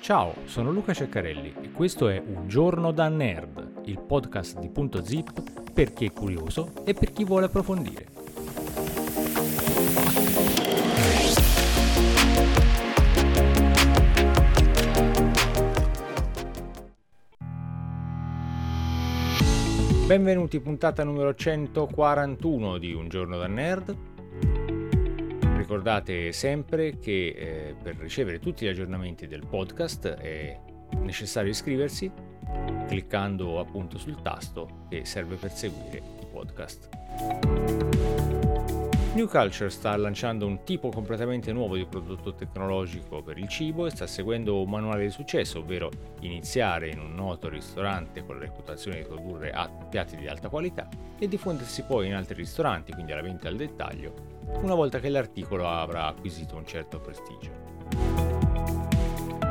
Ciao, sono Luca Ceccarelli e questo è Un giorno da nerd, il podcast di Punto Zip per chi è curioso e per chi vuole approfondire. Benvenuti, puntata numero 141 di Un giorno da nerd. Ricordate sempre che eh, per ricevere tutti gli aggiornamenti del podcast è necessario iscriversi cliccando appunto sul tasto che serve per seguire il podcast. New Culture sta lanciando un tipo completamente nuovo di prodotto tecnologico per il cibo e sta seguendo un manuale di successo, ovvero iniziare in un noto ristorante con la reputazione di produrre piatti di alta qualità e diffondersi poi in altri ristoranti, quindi alla vendita al dettaglio, una volta che l'articolo avrà acquisito un certo prestigio.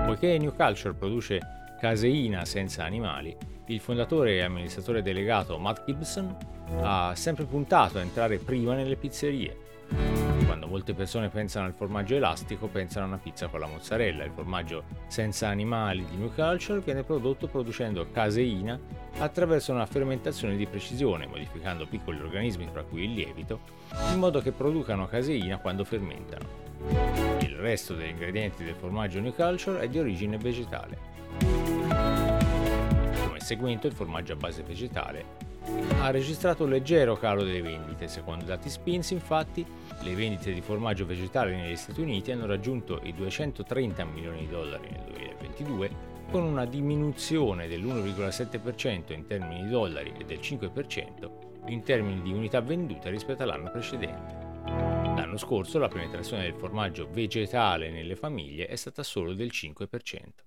Poiché New Culture produce caseina senza animali, il fondatore e amministratore delegato Matt Gibson ha sempre puntato a entrare prima nelle pizzerie. Quando molte persone pensano al formaggio elastico, pensano a una pizza con la mozzarella. Il formaggio senza animali di New Culture viene prodotto producendo caseina attraverso una fermentazione di precisione, modificando piccoli organismi, tra cui il lievito, in modo che producano caseina quando fermentano. Il resto degli ingredienti del formaggio New Culture è di origine vegetale seguente il formaggio a base vegetale ha registrato un leggero calo delle vendite. Secondo i dati Spins, infatti, le vendite di formaggio vegetale negli Stati Uniti hanno raggiunto i 230 milioni di dollari nel 2022, con una diminuzione dell'1,7% in termini di dollari e del 5% in termini di unità vendute rispetto all'anno precedente. L'anno scorso la penetrazione del formaggio vegetale nelle famiglie è stata solo del 5%.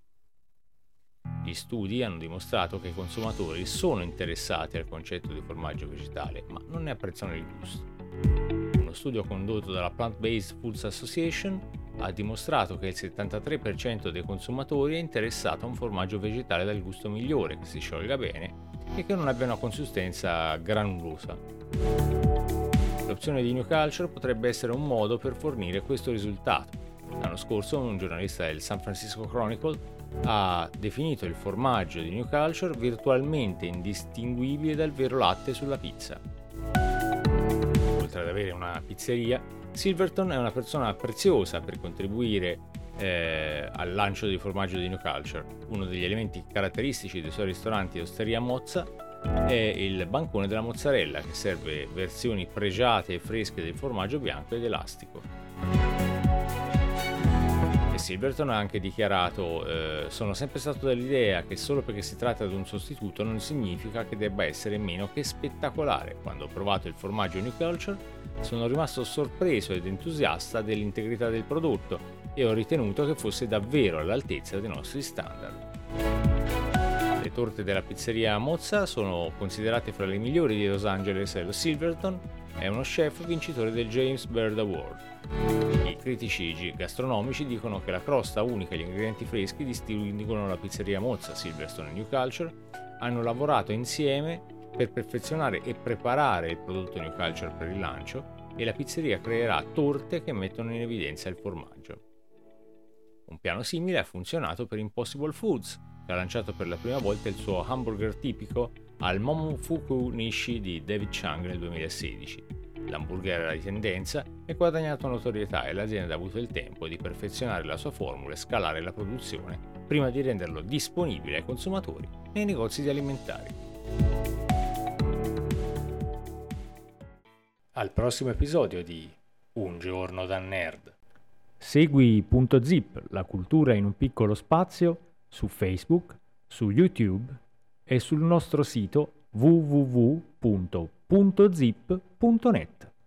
Gli studi hanno dimostrato che i consumatori sono interessati al concetto di formaggio vegetale, ma non ne apprezzano il gusto. Uno studio condotto dalla Plant Based Foods Association ha dimostrato che il 73% dei consumatori è interessato a un formaggio vegetale dal gusto migliore, che si sciolga bene e che non abbia una consistenza granulosa. L'opzione di New Culture potrebbe essere un modo per fornire questo risultato. L'anno scorso un giornalista del San Francisco Chronicle ha definito il formaggio di New Culture virtualmente indistinguibile dal vero latte sulla pizza. Oltre ad avere una pizzeria, Silverton è una persona preziosa per contribuire eh, al lancio di formaggio di New Culture. Uno degli elementi caratteristici dei suoi ristoranti e osteria Mozza è il bancone della mozzarella che serve versioni pregiate e fresche del formaggio bianco ed elastico. Silverton ha anche dichiarato eh, sono sempre stato dell'idea che solo perché si tratta di un sostituto non significa che debba essere meno che spettacolare. Quando ho provato il formaggio New Culture sono rimasto sorpreso ed entusiasta dell'integrità del prodotto e ho ritenuto che fosse davvero all'altezza dei nostri standard. Le torte della pizzeria Mozza sono considerate fra le migliori di Los Angeles e lo Silverton è uno chef vincitore del James Bird Award. Critici gastronomici dicono che la crosta unica e gli ingredienti freschi distinguono la pizzeria Mozza, Silverstone e New Culture, hanno lavorato insieme per perfezionare e preparare il prodotto New Culture per il lancio e la pizzeria creerà torte che mettono in evidenza il formaggio. Un piano simile ha funzionato per Impossible Foods, che ha lanciato per la prima volta il suo hamburger tipico al Momofuku Nishi di David Chang nel 2016. L'hamburger era di tendenza e guadagnato notorietà e l'azienda ha avuto il tempo di perfezionare la sua formula e scalare la produzione prima di renderlo disponibile ai consumatori nei negozi di alimentari. Al prossimo episodio di Un giorno da nerd. Segui Punto Zip, la cultura in un piccolo spazio, su Facebook, su YouTube e sul nostro sito www.puntozip.net.